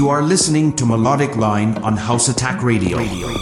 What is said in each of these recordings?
You are listening to Melodic Line on House Attack Radio. Follow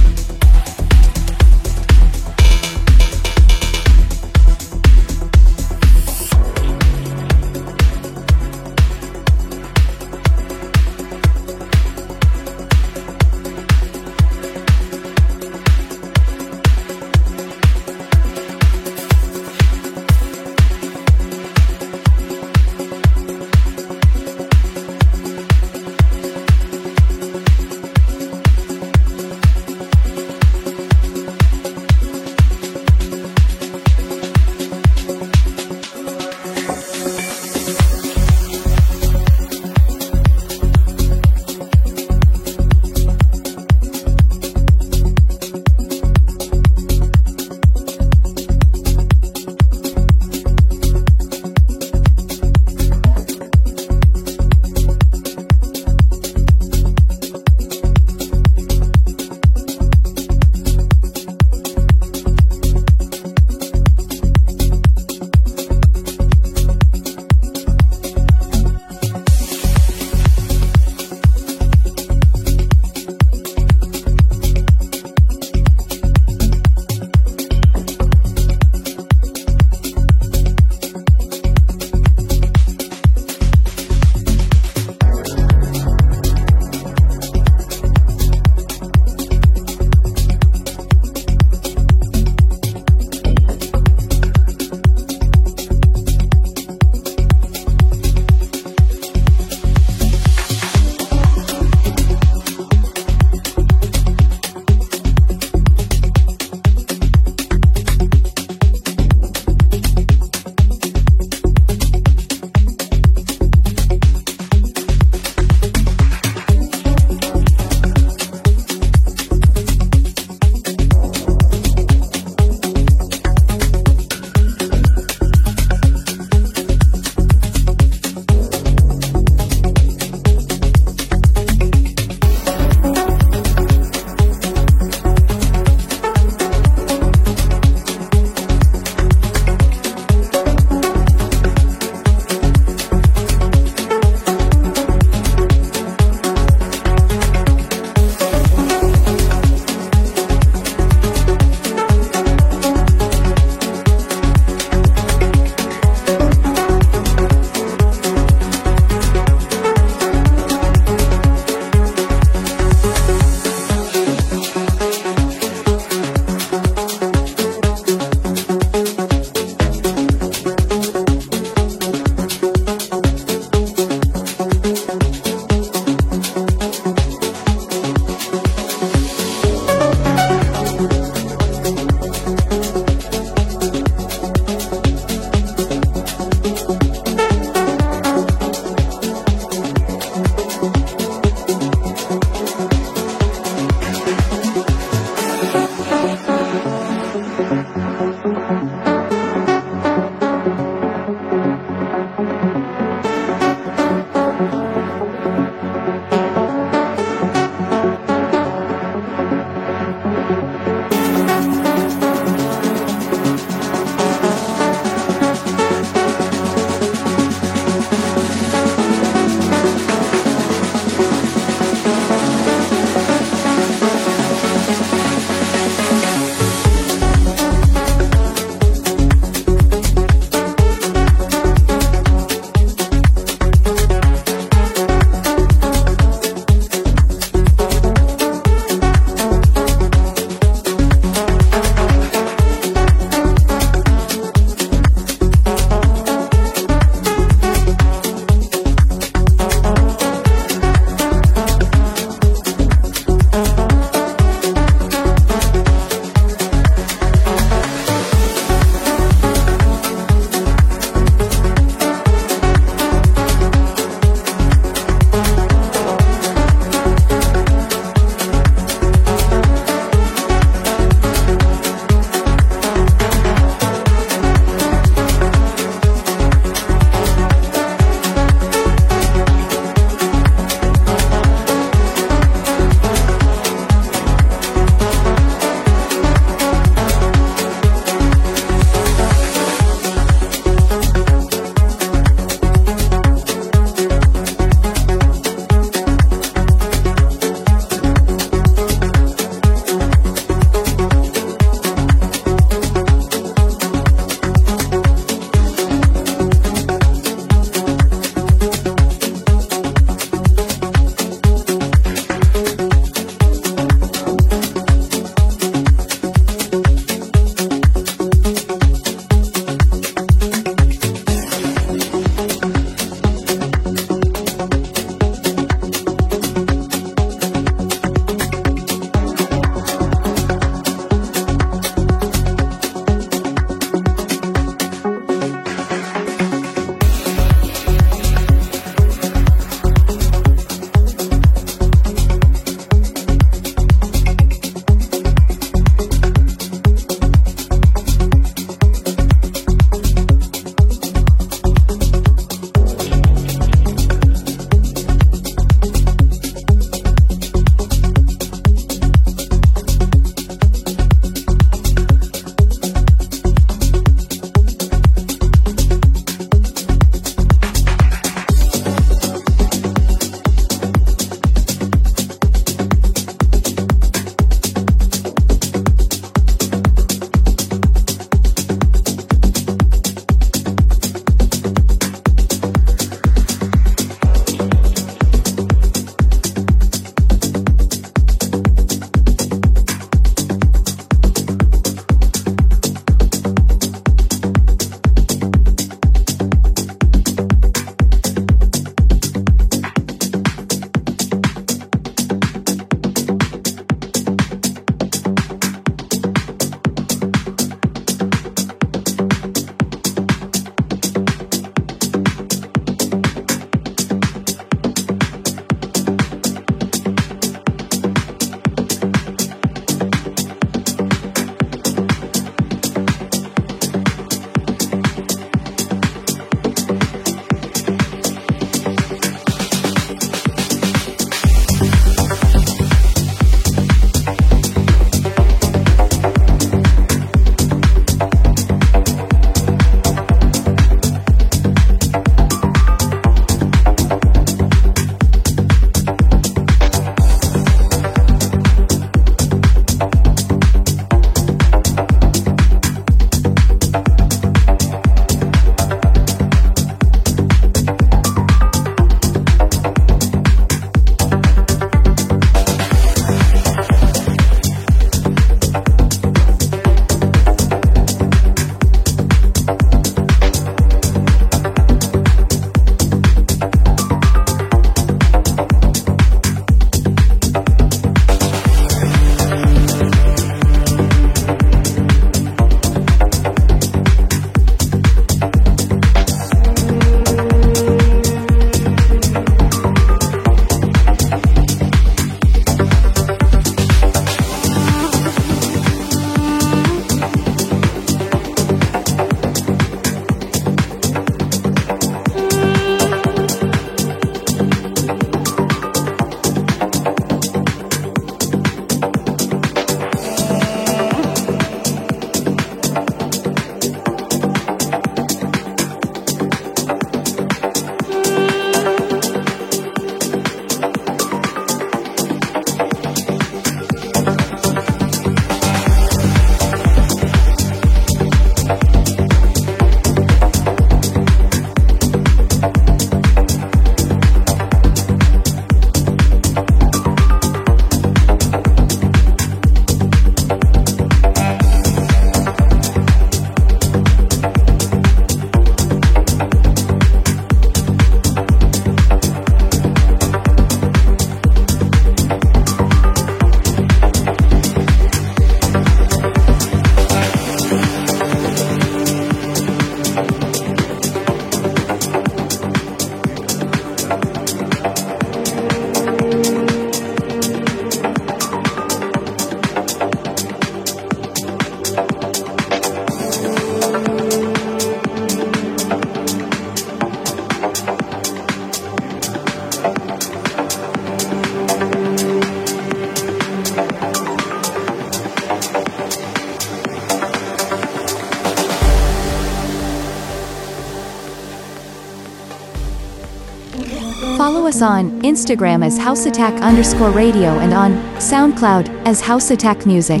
on Instagram as House Attack underscore radio and on SoundCloud as House Attack Music.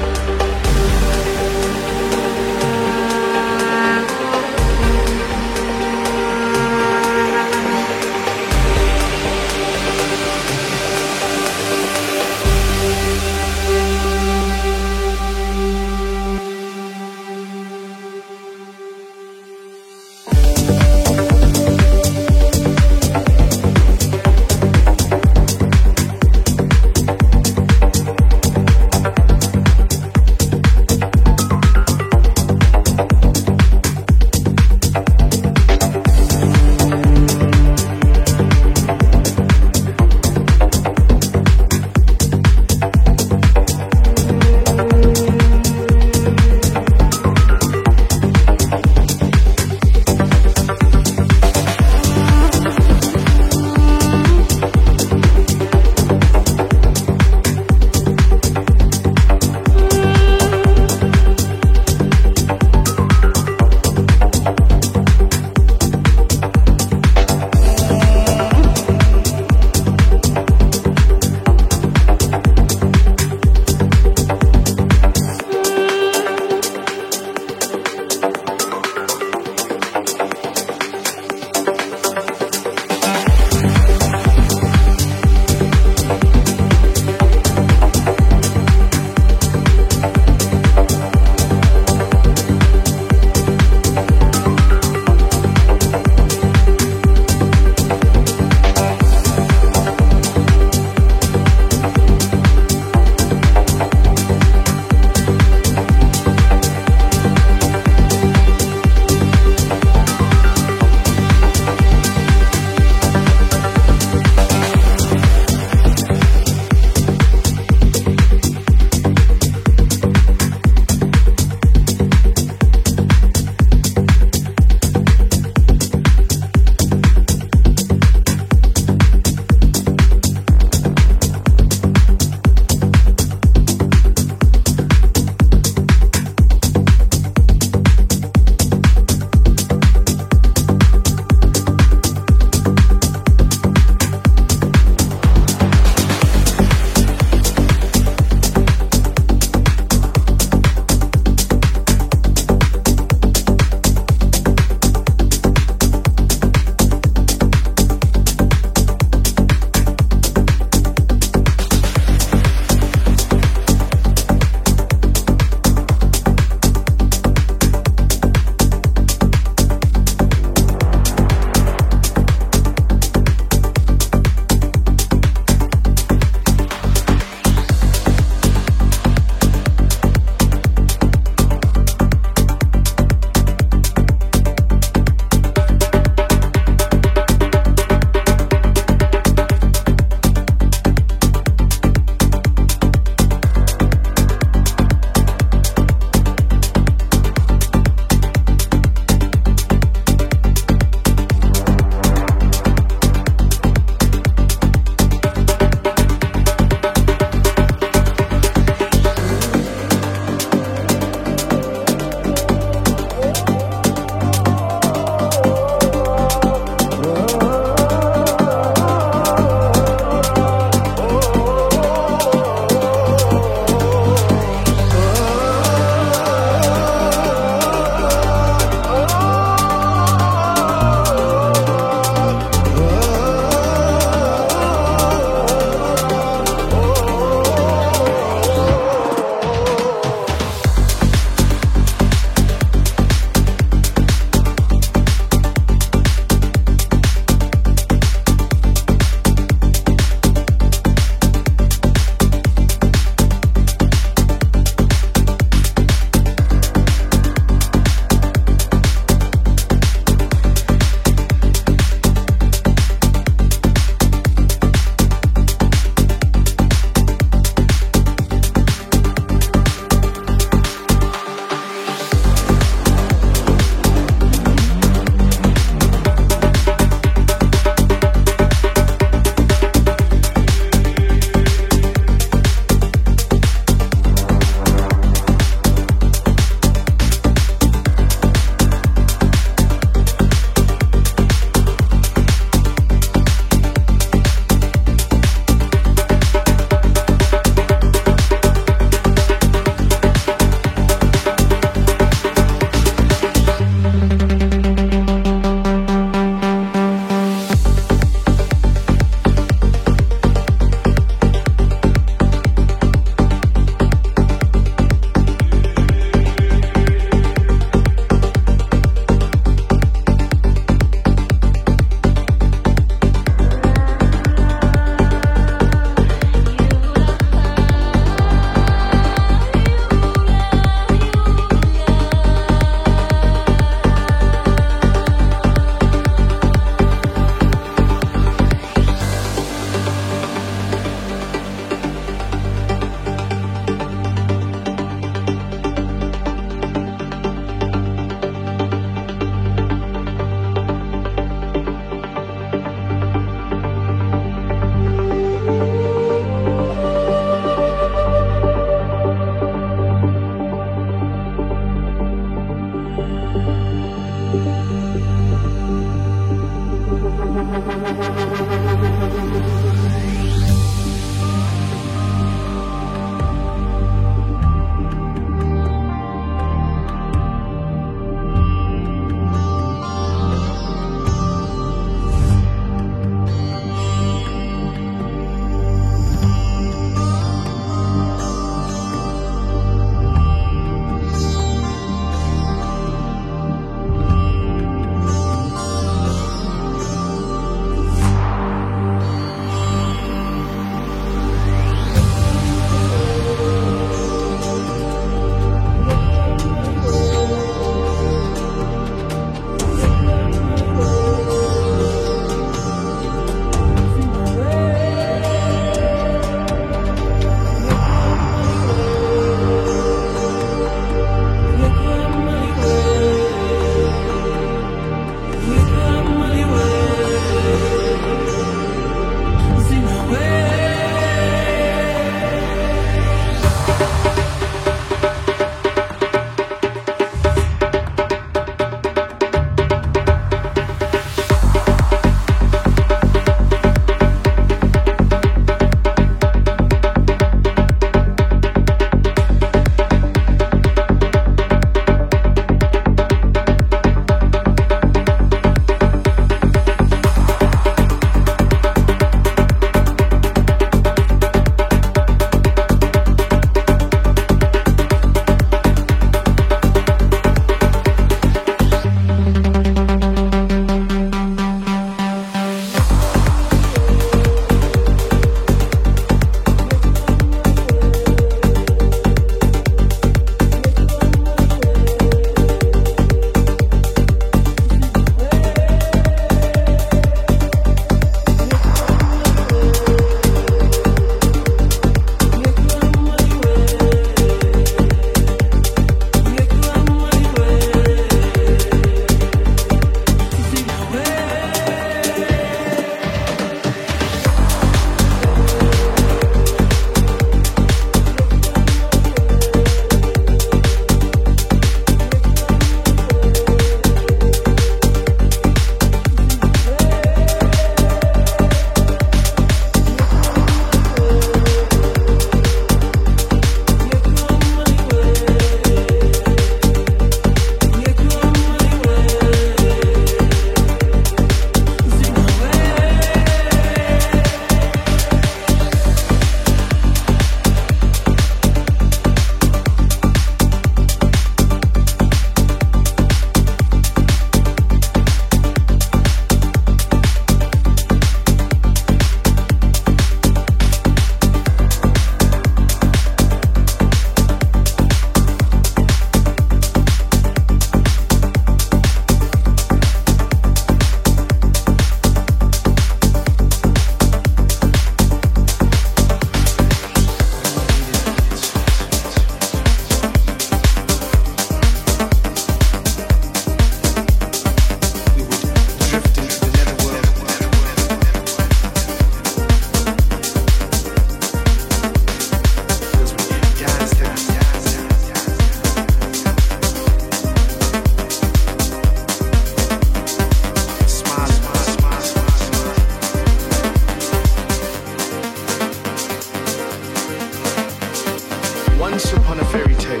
once upon a fairy tale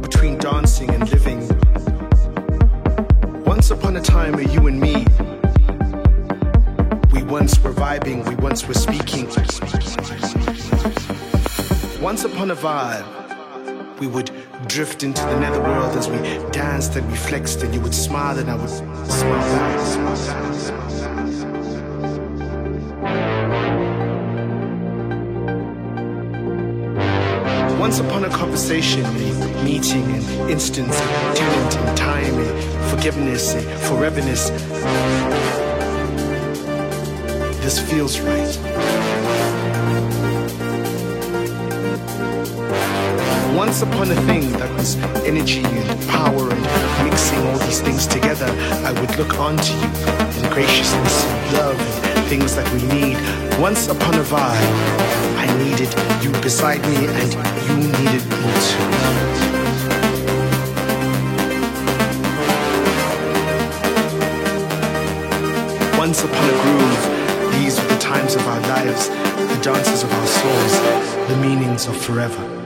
between dancing and living. Once upon a time, where you and me, we once were vibing, we once were speaking. Once upon a vibe, we would drift into the netherworld as we danced and we flexed, and you would smile and I would smile. Once upon a conversation, a meeting, an instance, a talent, and time, a forgiveness, a foreverness. This feels right. Once upon a thing that was energy and power and mixing all these things together, I would look onto you in graciousness and love and things that we need. Once upon a vibe, needed you beside me and you needed me too. Once upon a groove, these were the times of our lives, the dances of our souls, the meanings of forever.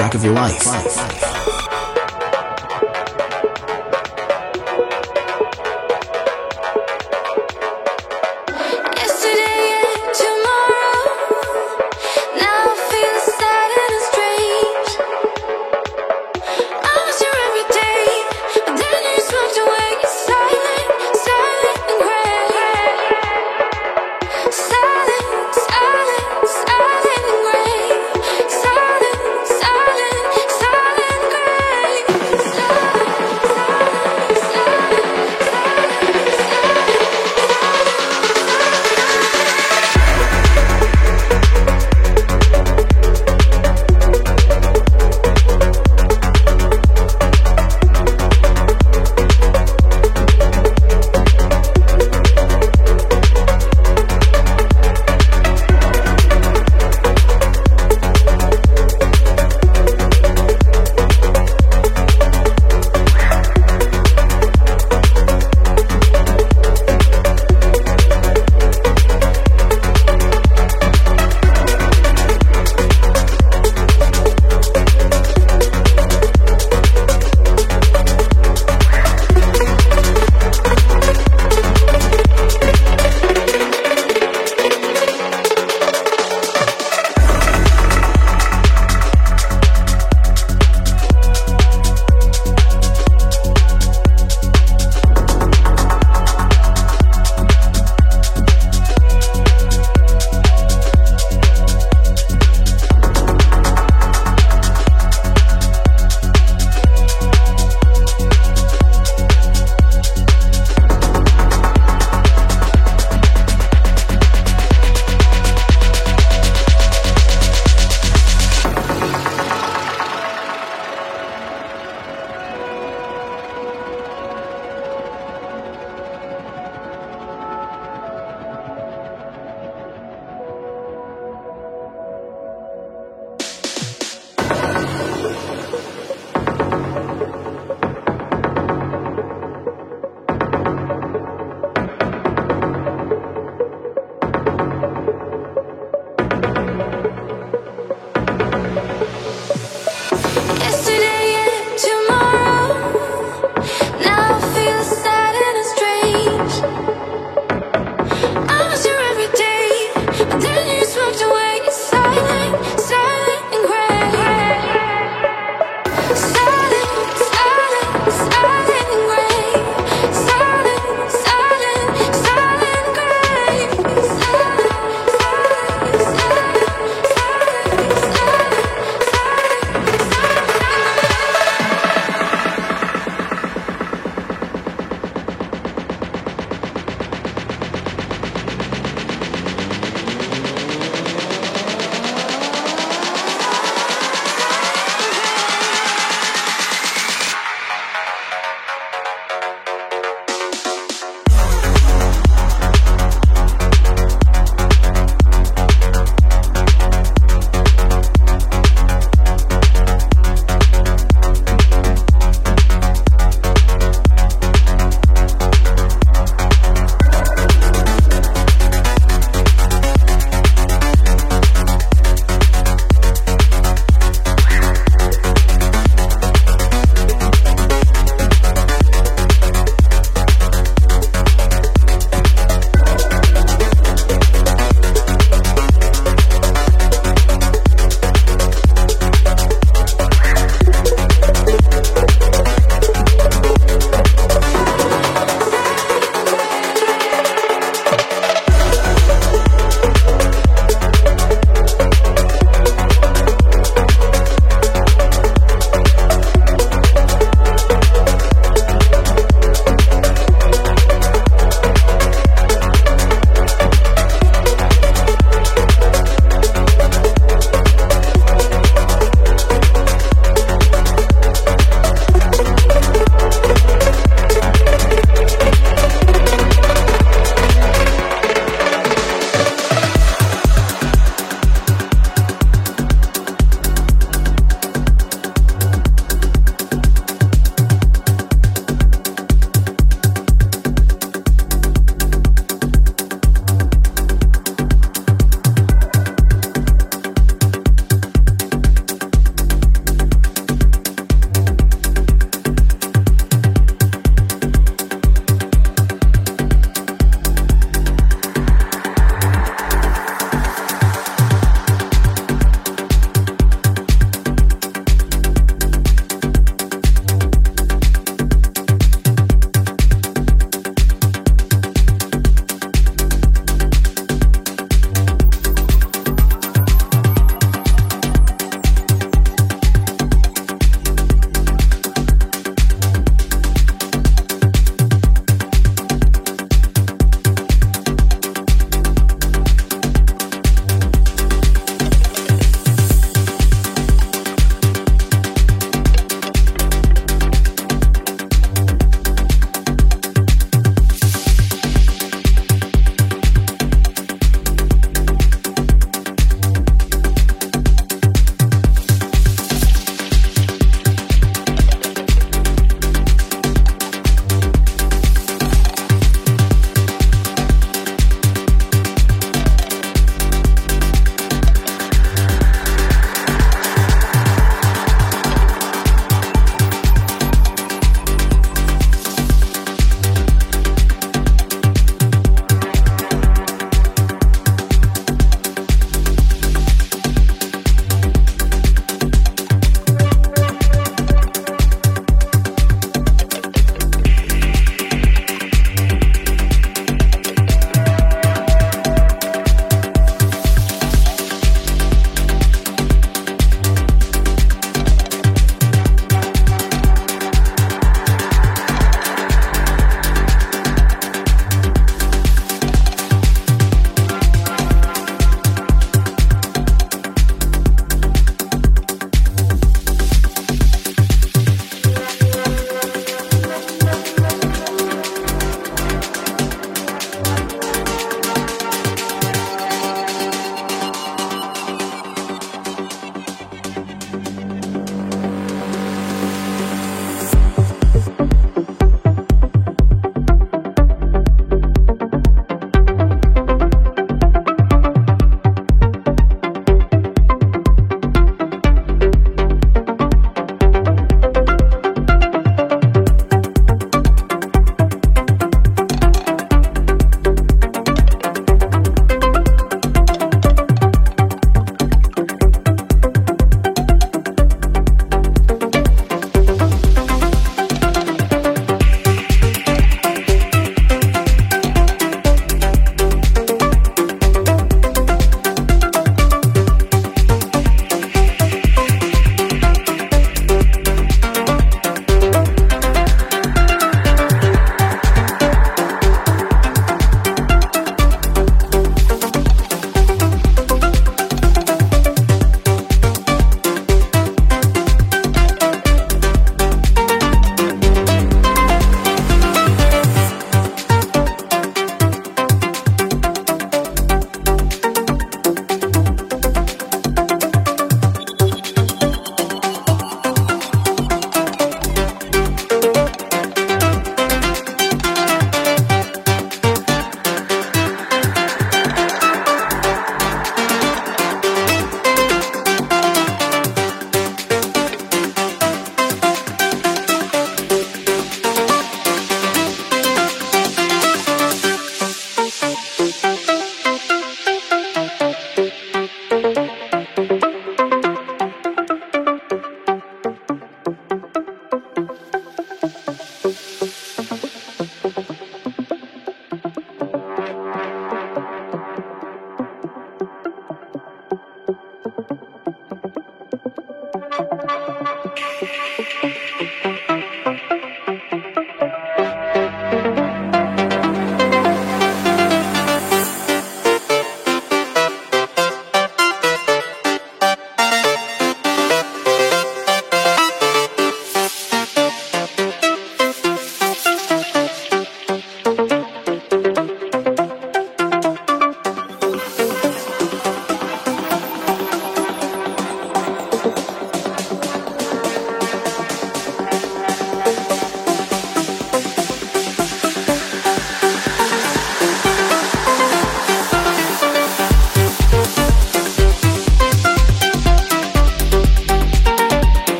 Soundtrack of your life.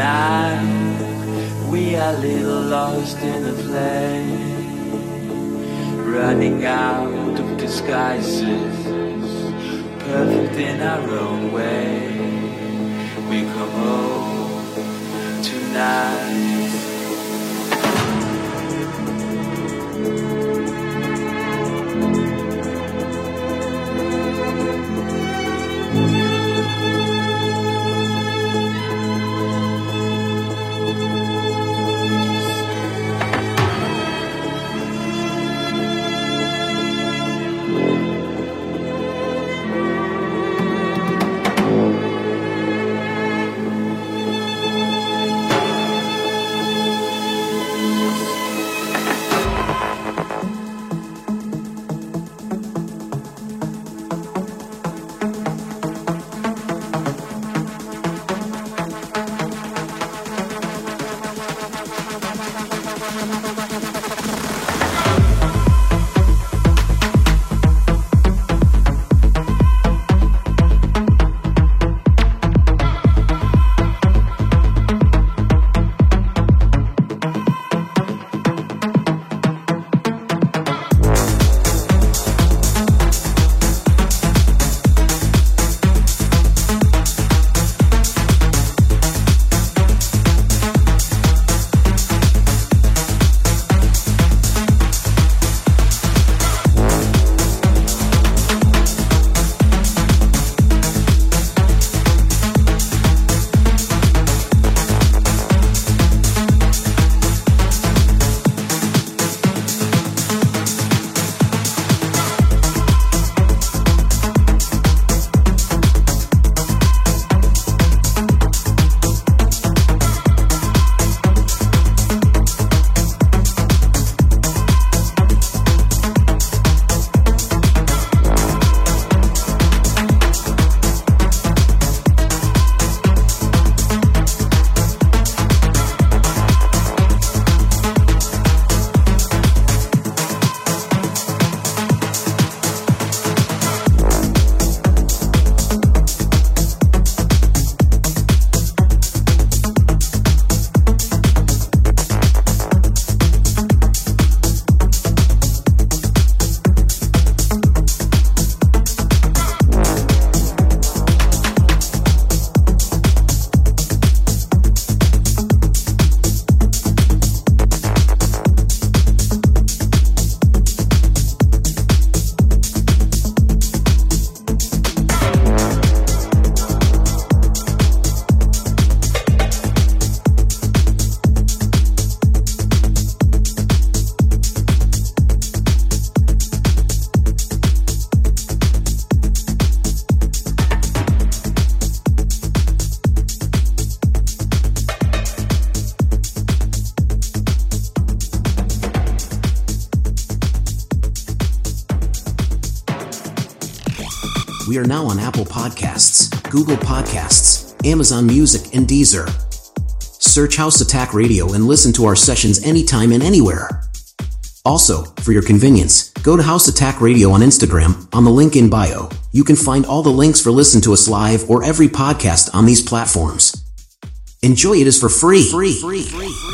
Tonight. We are little lost in a play, running out of disguises, perfect in our own way. We come home tonight. Google Podcasts, Amazon Music, and Deezer. Search House Attack Radio and listen to our sessions anytime and anywhere. Also, for your convenience, go to House Attack Radio on Instagram on the link in bio. You can find all the links for listen to us live or every podcast on these platforms. Enjoy it is for free. Free. Free. Free.